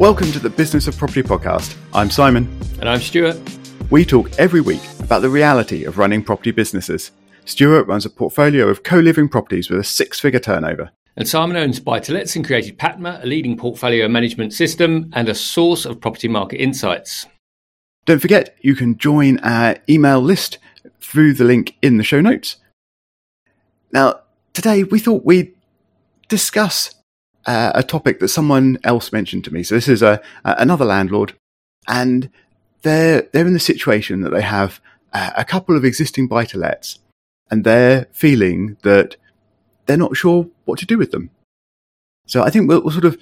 Welcome to the Business of Property podcast. I'm Simon. And I'm Stuart. We talk every week about the reality of running property businesses. Stuart runs a portfolio of co living properties with a six figure turnover. And Simon owns Buy to Lets and created PaTMa, a leading portfolio management system and a source of property market insights. Don't forget, you can join our email list through the link in the show notes. Now, today we thought we'd discuss uh, a topic that someone else mentioned to me. So this is a, another landlord, and they're they're in the situation that they have a couple of existing buy to lets, and they're feeling that they're not sure what to do with them. So I think we'll, we'll sort of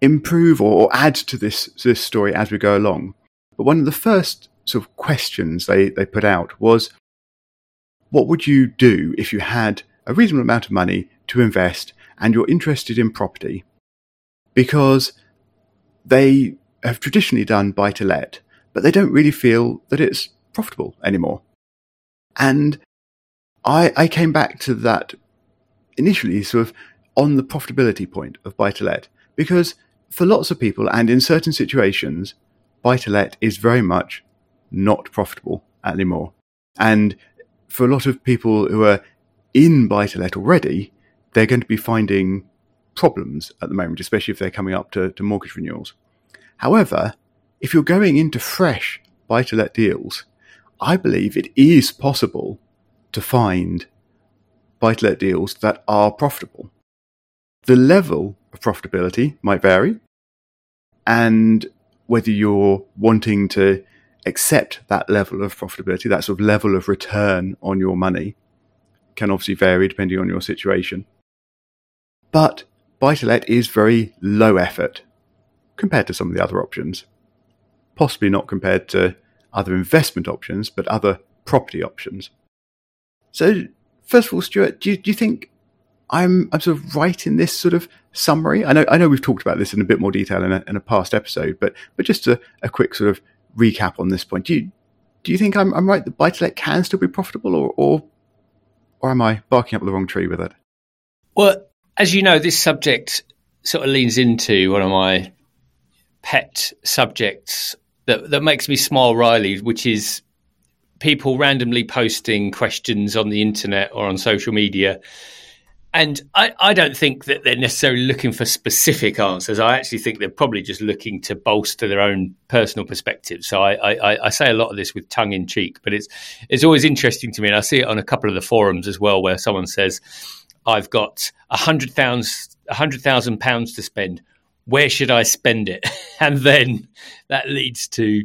improve or, or add to this this story as we go along. But one of the first sort of questions they, they put out was, what would you do if you had a reasonable amount of money to invest and you're interested in property because they have traditionally done buy to let, but they don't really feel that it's profitable anymore. And I, I came back to that initially sort of on the profitability point of buy to let because for lots of people and in certain situations, buy to let is very much not profitable anymore. And for a lot of people who are in buy to let already, they're going to be finding problems at the moment, especially if they're coming up to, to mortgage renewals. However, if you're going into fresh buy to let deals, I believe it is possible to find buy to let deals that are profitable. The level of profitability might vary, and whether you're wanting to accept that level of profitability, that sort of level of return on your money, can obviously vary depending on your situation. But buy to let is very low effort compared to some of the other options. Possibly not compared to other investment options, but other property options. So, first of all, Stuart, do you, do you think I'm, I'm sort of right in this sort of summary? I know, I know we've talked about this in a bit more detail in a, in a past episode, but, but just a, a quick sort of recap on this point. Do you, do you think I'm, I'm right that buy to let can still be profitable, or, or, or am I barking up the wrong tree with it? Well, as you know, this subject sort of leans into one of my pet subjects that, that makes me smile wryly, which is people randomly posting questions on the internet or on social media. And I, I don't think that they're necessarily looking for specific answers. I actually think they're probably just looking to bolster their own personal perspective. So I, I, I say a lot of this with tongue in cheek, but it's it's always interesting to me, and I see it on a couple of the forums as well, where someone says, I've got a hundred thousand pounds to spend. Where should I spend it? and then that leads to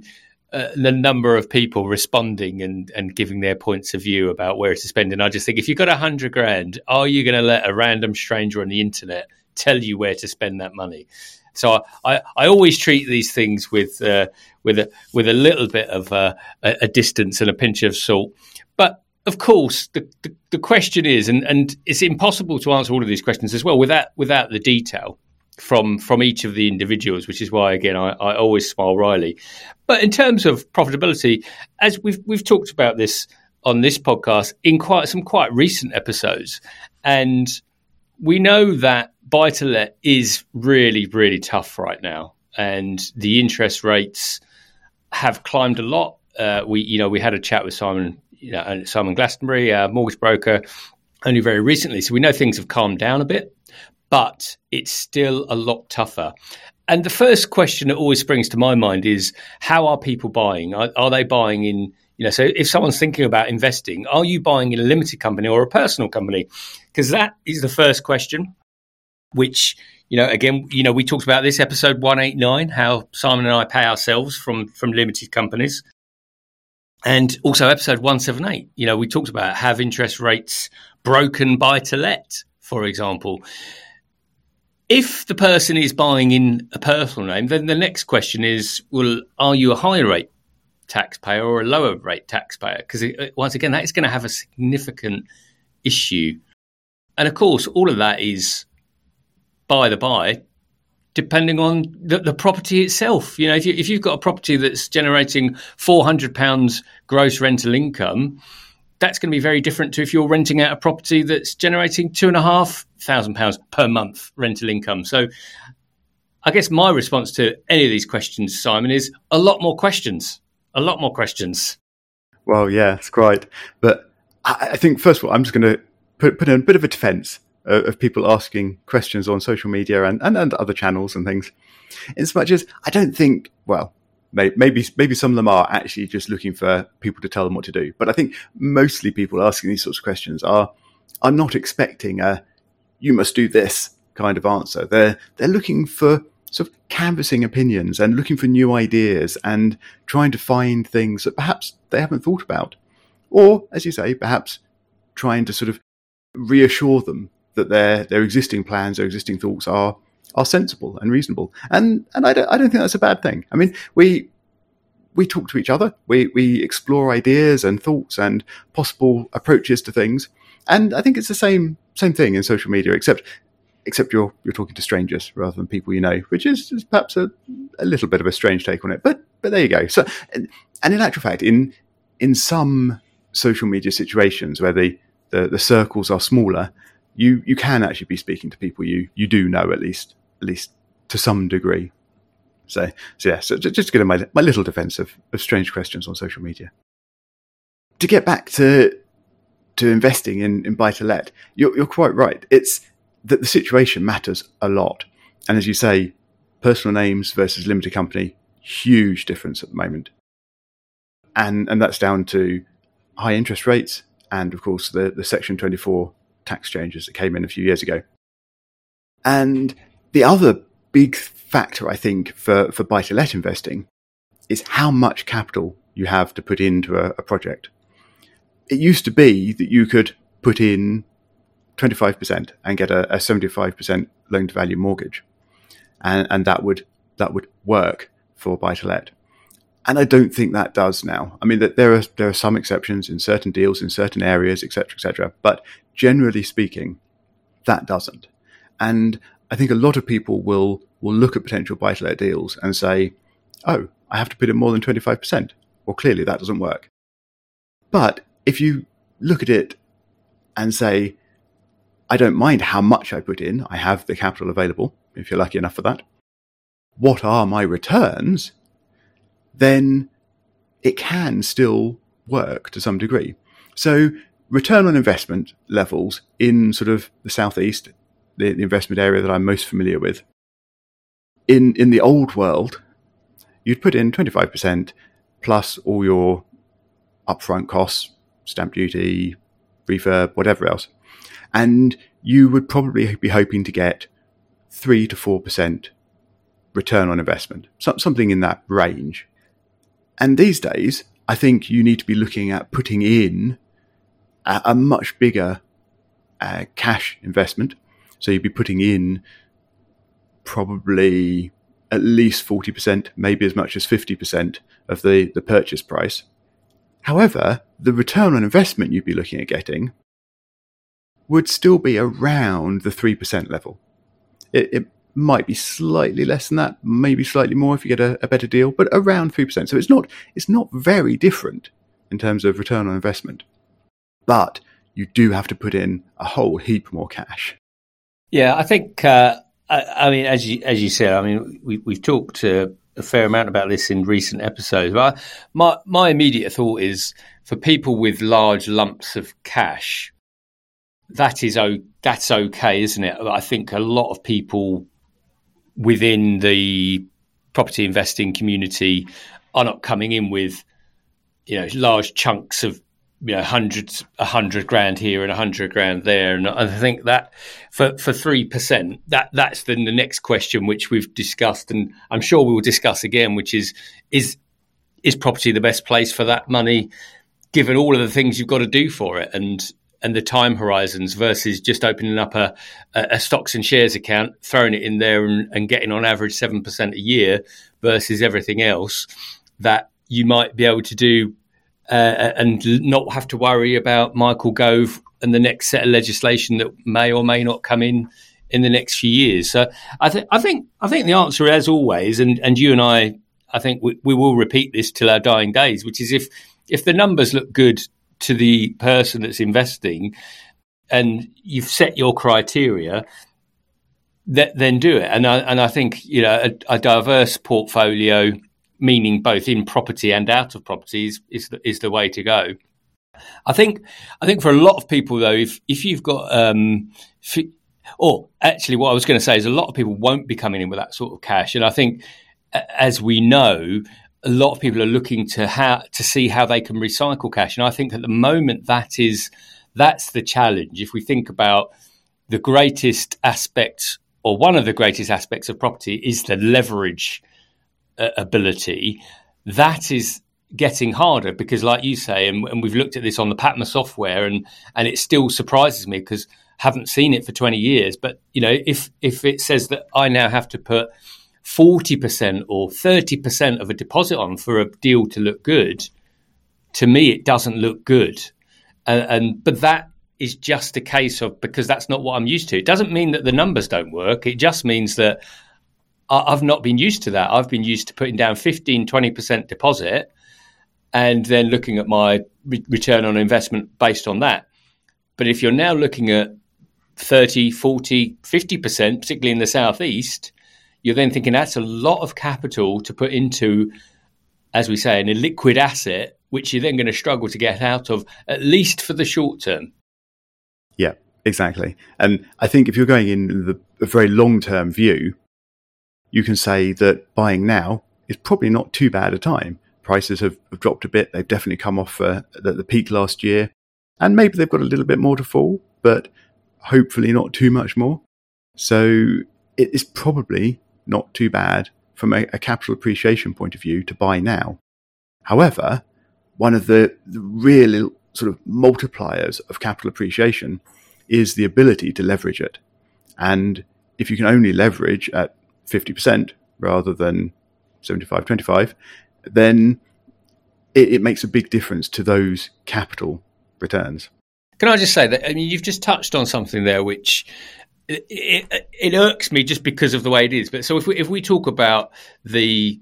uh, the number of people responding and, and giving their points of view about where to spend. And I just think if you've got a hundred grand, are you going to let a random stranger on the internet tell you where to spend that money? So I, I always treat these things with uh, with a with a little bit of uh, a, a distance and a pinch of salt. But of course, the, the, the, question is, and, and it's impossible to answer all of these questions as well without without the detail from from each of the individuals, which is why again I, I always smile wryly. But in terms of profitability, as we've we've talked about this on this podcast in quite some quite recent episodes, and we know that buy to let is really really tough right now, and the interest rates have climbed a lot. Uh, we you know we had a chat with Simon you know, Simon Glastonbury, a mortgage broker, only very recently. So we know things have calmed down a bit, but it's still a lot tougher. And the first question that always springs to my mind is how are people buying? Are, are they buying in, you know, so if someone's thinking about investing, are you buying in a limited company or a personal company? Because that is the first question, which, you know, again, you know, we talked about this episode 189, how Simon and I pay ourselves from, from limited companies. And also episode 178, you know, we talked about have interest rates broken by to let, for example. If the person is buying in a personal name, then the next question is, well, are you a higher rate taxpayer or a lower rate taxpayer? Because once again, that is going to have a significant issue. And of course, all of that is buy the by depending on the, the, property itself. You know, if, you, if you've got a property that's generating four hundred pounds gross rental income, that's going to be very different to if you're renting out a property that's generating two and a half thousand pounds per month rental income. So, I guess my response to any of these questions, Simon, is a lot more questions. A lot more questions. Well, yeah, it's great. But I, I think, first of all, I'm just going to put, put in a bit of a defense of, people asking questions on social media and, and, and other channels and things. As much as I don't think, well, maybe maybe some of them are actually just looking for people to tell them what to do. But I think mostly people asking these sorts of questions are are not expecting a "you must do this" kind of answer. They're they're looking for sort of canvassing opinions and looking for new ideas and trying to find things that perhaps they haven't thought about, or as you say, perhaps trying to sort of reassure them that their their existing plans, their existing thoughts are are sensible and reasonable. And and I don't I don't think that's a bad thing. I mean, we we talk to each other, we we explore ideas and thoughts and possible approaches to things. And I think it's the same same thing in social media, except except you're you're talking to strangers rather than people you know, which is, is perhaps a, a little bit of a strange take on it. But but there you go. So and, in actual fact, in in some social media situations where the, the, the circles are smaller, you you can actually be speaking to people you you do know at least at least to some degree. So, so yeah, so just to get my my little defence of, of strange questions on social media. To get back to to investing in, in buy to let, you're, you're quite right. It's that the situation matters a lot. And as you say, personal names versus limited company, huge difference at the moment. And and that's down to high interest rates and of course the, the section 24 tax changes that came in a few years ago. And the other big factor, I think, for, for buy to let investing is how much capital you have to put into a, a project. It used to be that you could put in 25% and get a, a 75% loan to value mortgage. And, and that would, that would work for buy to let. And I don't think that does now. I mean, that there are there are some exceptions in certain deals in certain areas, etc., etc. But generally speaking, that doesn't. And I think a lot of people will will look at potential buy to let deals and say, "Oh, I have to put in more than twenty five percent." Well, clearly that doesn't work. But if you look at it and say, "I don't mind how much I put in. I have the capital available. If you're lucky enough for that. What are my returns?" Then it can still work to some degree. So return on investment levels in sort of the southeast, the, the investment area that I'm most familiar with, in in the old world, you'd put in 25% plus all your upfront costs, stamp duty, refurb, whatever else. And you would probably be hoping to get 3 to 4% return on investment, something in that range. And these days, I think you need to be looking at putting in a, a much bigger uh, cash investment. So you'd be putting in probably at least 40%, maybe as much as 50% of the, the purchase price. However, the return on investment you'd be looking at getting would still be around the 3% level. It, it might be slightly less than that, maybe slightly more if you get a, a better deal, but around 3%. So it's not, it's not very different in terms of return on investment. But you do have to put in a whole heap more cash. Yeah, I think, uh, I, I, mean, as you, as you said, I mean, we, we've talked uh, a fair amount about this in recent episodes. But my, my immediate thought is for people with large lumps of cash, that is that's okay, isn't it? I think a lot of people within the property investing community are not coming in with you know large chunks of you know hundreds a hundred grand here and a hundred grand there. And I think that for for three percent that that's then the next question which we've discussed and I'm sure we will discuss again which is is is property the best place for that money given all of the things you've got to do for it? And and the time horizons versus just opening up a, a stocks and shares account, throwing it in there and, and getting on average 7% a year versus everything else that you might be able to do uh, and not have to worry about Michael Gove and the next set of legislation that may or may not come in in the next few years. So I think I think I think the answer, as always, and, and you and I, I think we, we will repeat this till our dying days, which is if if the numbers look good to the person that's investing and you've set your criteria, th- then do it. And I, and I think you know a, a, diverse portfolio, meaning both in property and out of properties, is the, is the way to go. I think I think for a lot of people though, if if you've got um, if, or actually, what I was going to say is a lot of people won't be coming in with that sort of cash, and I think as we know, a lot of people are looking to how to see how they can recycle cash, and I think at the moment that is that's the challenge. If we think about the greatest aspect, or one of the greatest aspects of property, is the leverage uh, ability. That is getting harder because, like you say, and, and we've looked at this on the PaTMa software, and and it still surprises me because haven't seen it for 20 years. But you know, if if it says that I now have to put 40% or 30% of a deposit on for a deal to look good, to me it doesn't look good. And, and but that is just a case of because that's not what I'm used to. It doesn't mean that the numbers don't work. It just means that I've not been used to that. I've been used to putting down 15, 20% deposit and then looking at my re- return on investment based on that. But if you're now looking at 30, 40, 50%, particularly in the southeast, you're then thinking that's a lot of capital to put into, as we say, an illiquid asset, which you're then going to struggle to get out of, at least for the short term. Yeah, exactly. And I think if you're going in the a very long term view, you can say that buying now is probably not too bad a time. Prices have, have dropped a bit. They've definitely come off uh, the, the peak last year. And maybe they've got a little bit more to fall, but hopefully not too much more. So it is probably not too bad from a, a capital appreciation point of view to buy now. However, one of the, the real sort of multipliers of capital appreciation is the ability to leverage it. And if you can only leverage at 50% rather than 75 25, then it, it makes a big difference to those capital returns. Can I just say that? I mean, you've just touched on something there, which it, it, it, irks me just because of the way it is. But so if we if we talk about the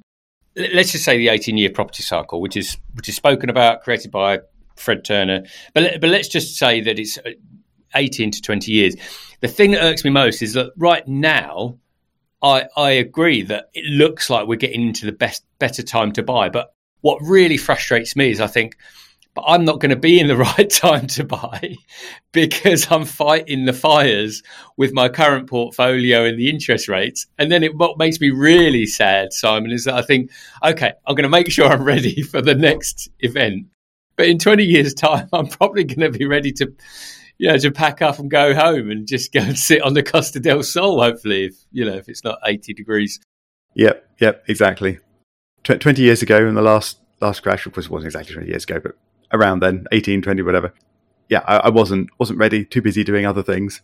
let's just say the 18 year property cycle, which is which is spoken about, created by Fred Turner, but but let's just say that it's uh, 18 to 20 years. The thing that irks me most is that right now, I I agree that it looks like we're getting into the best better time to buy, but what really frustrates me is I think but I'm not going to be in the right time to buy because I'm fighting the fires with my current portfolio and the interest rates. And then it, what makes me really sad, Simon, is that I think, okay, I'm going to make sure I'm ready for the next event. But in 20 years' time, I'm probably going to be ready to, you know, to pack up and go home and just go and sit on the Costa del Sol, hopefully, if, you know, if it's not 80 degrees. Yep, yep, exactly. Tw- 20 years ago in the last last crash, of course, it wasn't exactly 20 years ago, but around then, 18, 20, whatever. Yeah, I, I wasn't wasn't ready, too busy doing other things.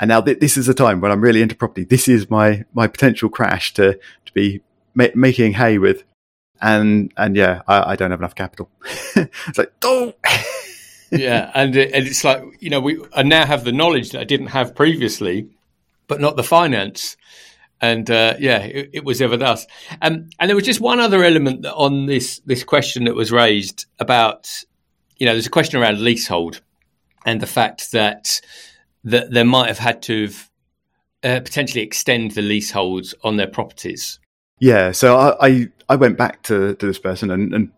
And now th- this is a time when I'm really into property. This is my my potential crash to to be ma- making hay with. And and yeah, I, I don't have enough capital. it's like oh. yeah, and it, and it's like you know we I now have the knowledge that I didn't have previously, but not the finance and uh, yeah, it, it, was ever thus. Um, and there was just one other element on this this question that was raised about you know, there's a question around leasehold and the fact that that they might have had to have, uh, potentially extend the leaseholds on their properties. Yeah, so I I, I went back to, to this person and, and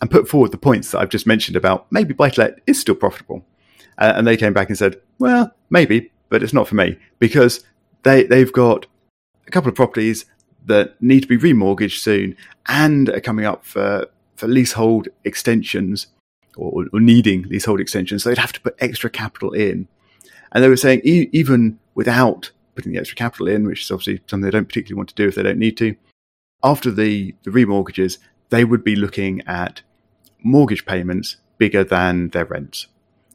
and put forward the points that I've just mentioned about maybe buy to let is still profitable, uh, and they came back and said, well, maybe, but it's not for me because they they've got a couple of properties that need to be remortgaged soon and are coming up for for leasehold extensions or, or needing leasehold extensions, so they'd have to put extra capital in. And they were saying e- even without putting the extra capital in, which is obviously something they don't particularly want to do if they don't need to, after the, the remortgages, they would be looking at mortgage payments bigger than their rents.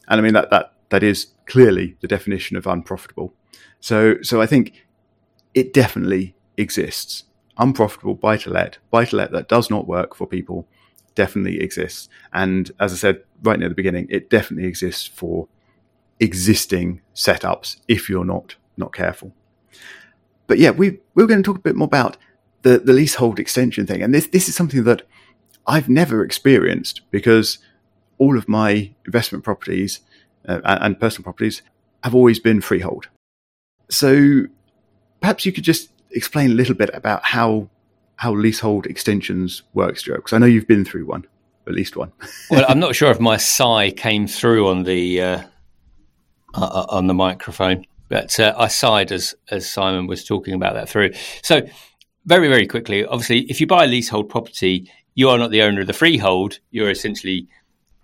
And I mean that that that is clearly the definition of unprofitable. So so I think it definitely exists. Unprofitable buy to let, buy to let that does not work for people definitely exists. And as I said right near the beginning, it definitely exists for existing setups if you're not not careful. But yeah, we we're going to talk a bit more about the, the leasehold extension thing. And this this is something that I've never experienced because all of my investment properties uh, and personal properties have always been freehold. So perhaps you could just explain a little bit about how how leasehold extensions works, Joe, because I know you've been through one, at least one. well, I'm not sure if my sigh came through on the uh, uh, on the microphone, but uh, I sighed as as Simon was talking about that through. So, very very quickly, obviously, if you buy a leasehold property, you are not the owner of the freehold. You're essentially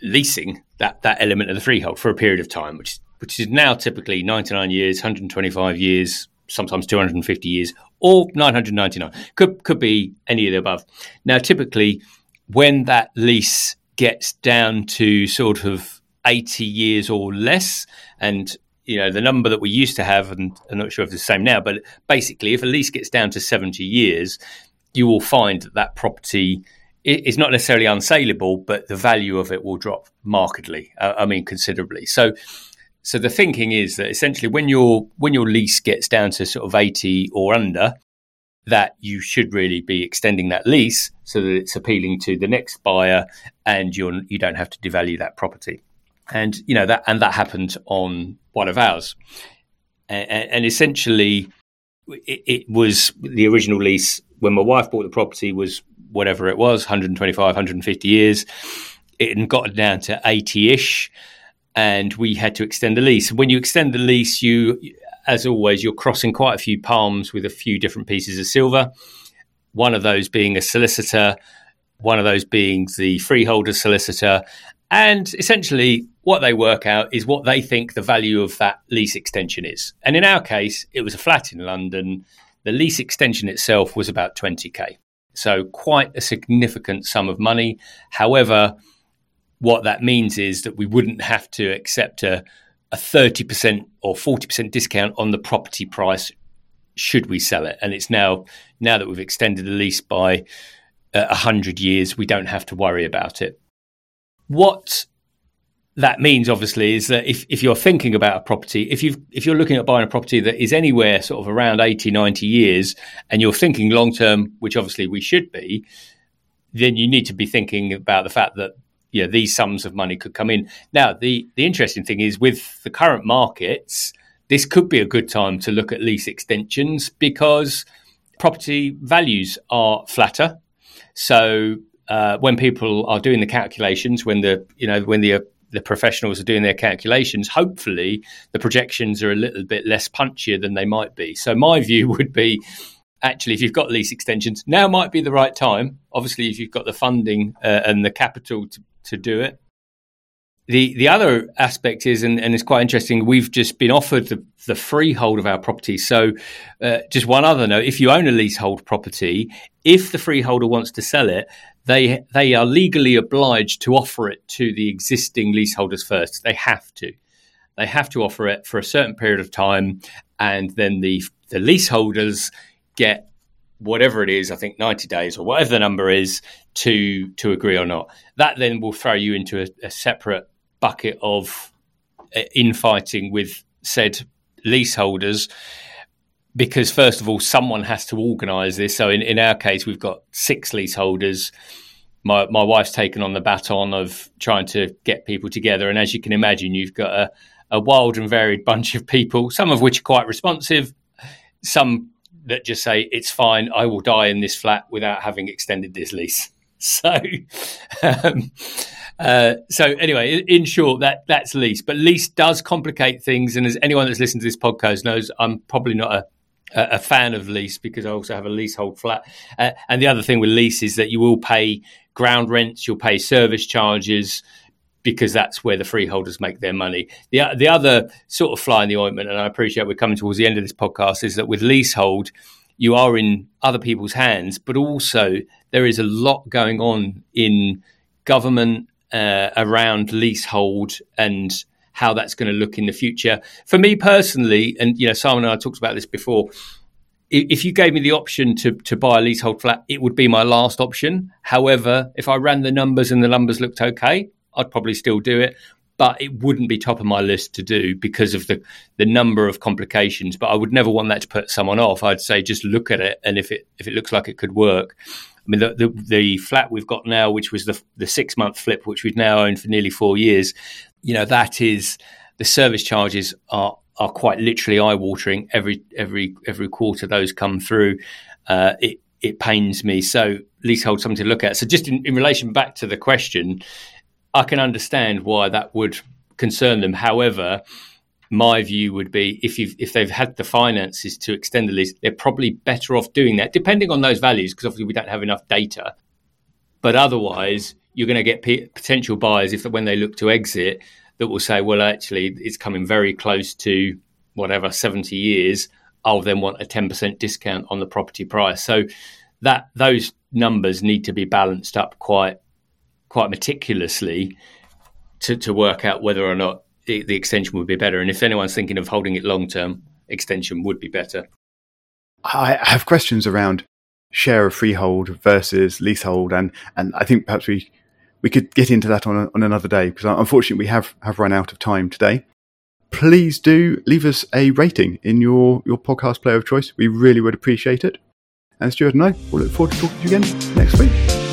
leasing that that element of the freehold for a period of time, which which is now typically 99 years, 125 years, sometimes 250 years, or 999. Could could be any of the above. Now, typically, when that lease gets down to sort of 80 years or less, and you know the number that we used to have, and I'm not sure if it's the same now, but basically, if a lease gets down to 70 years, you will find that that property is not necessarily unsaleable, but the value of it will drop markedly. Uh, I mean, considerably. So so the thinking is that essentially when your when your lease gets down to sort of 80 or under, that you should really be extending that lease so that it's appealing to the next buyer and you're you don't have to devalue that property. And you know that and that happened on one of ours. And, and essentially it, it was the original lease when my wife bought the property was whatever it was 125 150 years it got down to 80ish and we had to extend the lease. When you extend the lease, you, as always, you're crossing quite a few palms with a few different pieces of silver. One of those being a solicitor, one of those being the freeholder solicitor, and essentially what they work out is what they think the value of that lease extension is. And in our case, it was a flat in London. The lease extension itself was about 20k. So quite a significant sum of money. However, what that means is that we wouldn't have to accept a, a 30% or 40% discount on the property price should we sell it. And it's now, now that we've extended the lease by uh, 100 years, we don't have to worry about it. What that means obviously is that if, if you're thinking about a property if you if you're looking at buying a property that is anywhere sort of around 80 90 years and you're thinking long term which obviously we should be then you need to be thinking about the fact that know, these sums of money could come in. Now, the, the interesting thing is with the current markets, this could be a good time to look at lease extensions because property values are flatter. So uh, when people are doing the calculations, when the you know when the the professionals are doing their calculations, hopefully the projections are a little bit less punchier than they might be. So my view would be actually, if you've got lease extensions, now might be the right time. Obviously, if you've got the funding uh, and the capital to, to do it. The the other aspect is, and, and it's quite interesting, we've just been offered the, the freehold of our property. So, uh, just one other note if you own a leasehold property, if the freeholder wants to sell it, they they are legally obliged to offer it to the existing leaseholders first. They have to. They have to offer it for a certain period of time, and then the the leaseholders get whatever it is, I think 90 days or whatever the number is to to agree or not. That then will throw you into a, a separate bucket of uh, infighting with said leaseholders because first of all someone has to organise this. So in, in our case we've got six leaseholders. My my wife's taken on the baton of trying to get people together and as you can imagine you've got a, a wild and varied bunch of people, some of which are quite responsive, some that just say it's fine. I will die in this flat without having extended this lease. So, um, uh, so anyway, in short, that that's lease. But lease does complicate things, and as anyone that's listened to this podcast knows, I'm probably not a a fan of lease because I also have a leasehold flat. Uh, and the other thing with lease is that you will pay ground rents, you'll pay service charges, because that's where the freeholders make their money. The the other sort of fly in the ointment, and I appreciate we're coming towards the end of this podcast, is that with leasehold, you are in other people's hands, but also there is a lot going on in government uh, around leasehold and how that's going to look in the future. For me personally, and you know, Simon and I talked about this before. If you gave me the option to, to buy a leasehold flat, it would be my last option. However, if I ran the numbers and the numbers looked okay, I'd probably still do it, but it wouldn't be top of my list to do because of the the number of complications. But I would never want that to put someone off. I'd say just look at it, and if it if it looks like it could work. I mean, the, the, the flat we've got now, which was the the six month flip, which we've now owned for nearly four years, you know, that is the service charges are are quite literally eye watering. Every every every quarter those come through. Uh, it it pains me. So leasehold something to look at. So just in, in relation back to the question, I can understand why that would concern them. However, my view would be if you if they've had the finances to extend the lease, they're probably better off doing that, depending on those values, because obviously we don't have enough data. But otherwise, you're going to get p- potential buyers if when they look to exit that will say, well, actually, it's coming very close to whatever 70 years. I'll then want a 10% discount on the property price. So that those numbers need to be balanced up quite quite meticulously to, to work out whether or not the, the extension would be better. And if anyone's thinking of holding it long term, extension would be better. I have questions around share of freehold versus leasehold, and, and I think perhaps we we could get into that on, on another day because unfortunately we have, have run out of time today. Please do leave us a rating in your, your podcast player of choice. We really would appreciate it. And Stuart and I will look forward to talking to you again next week.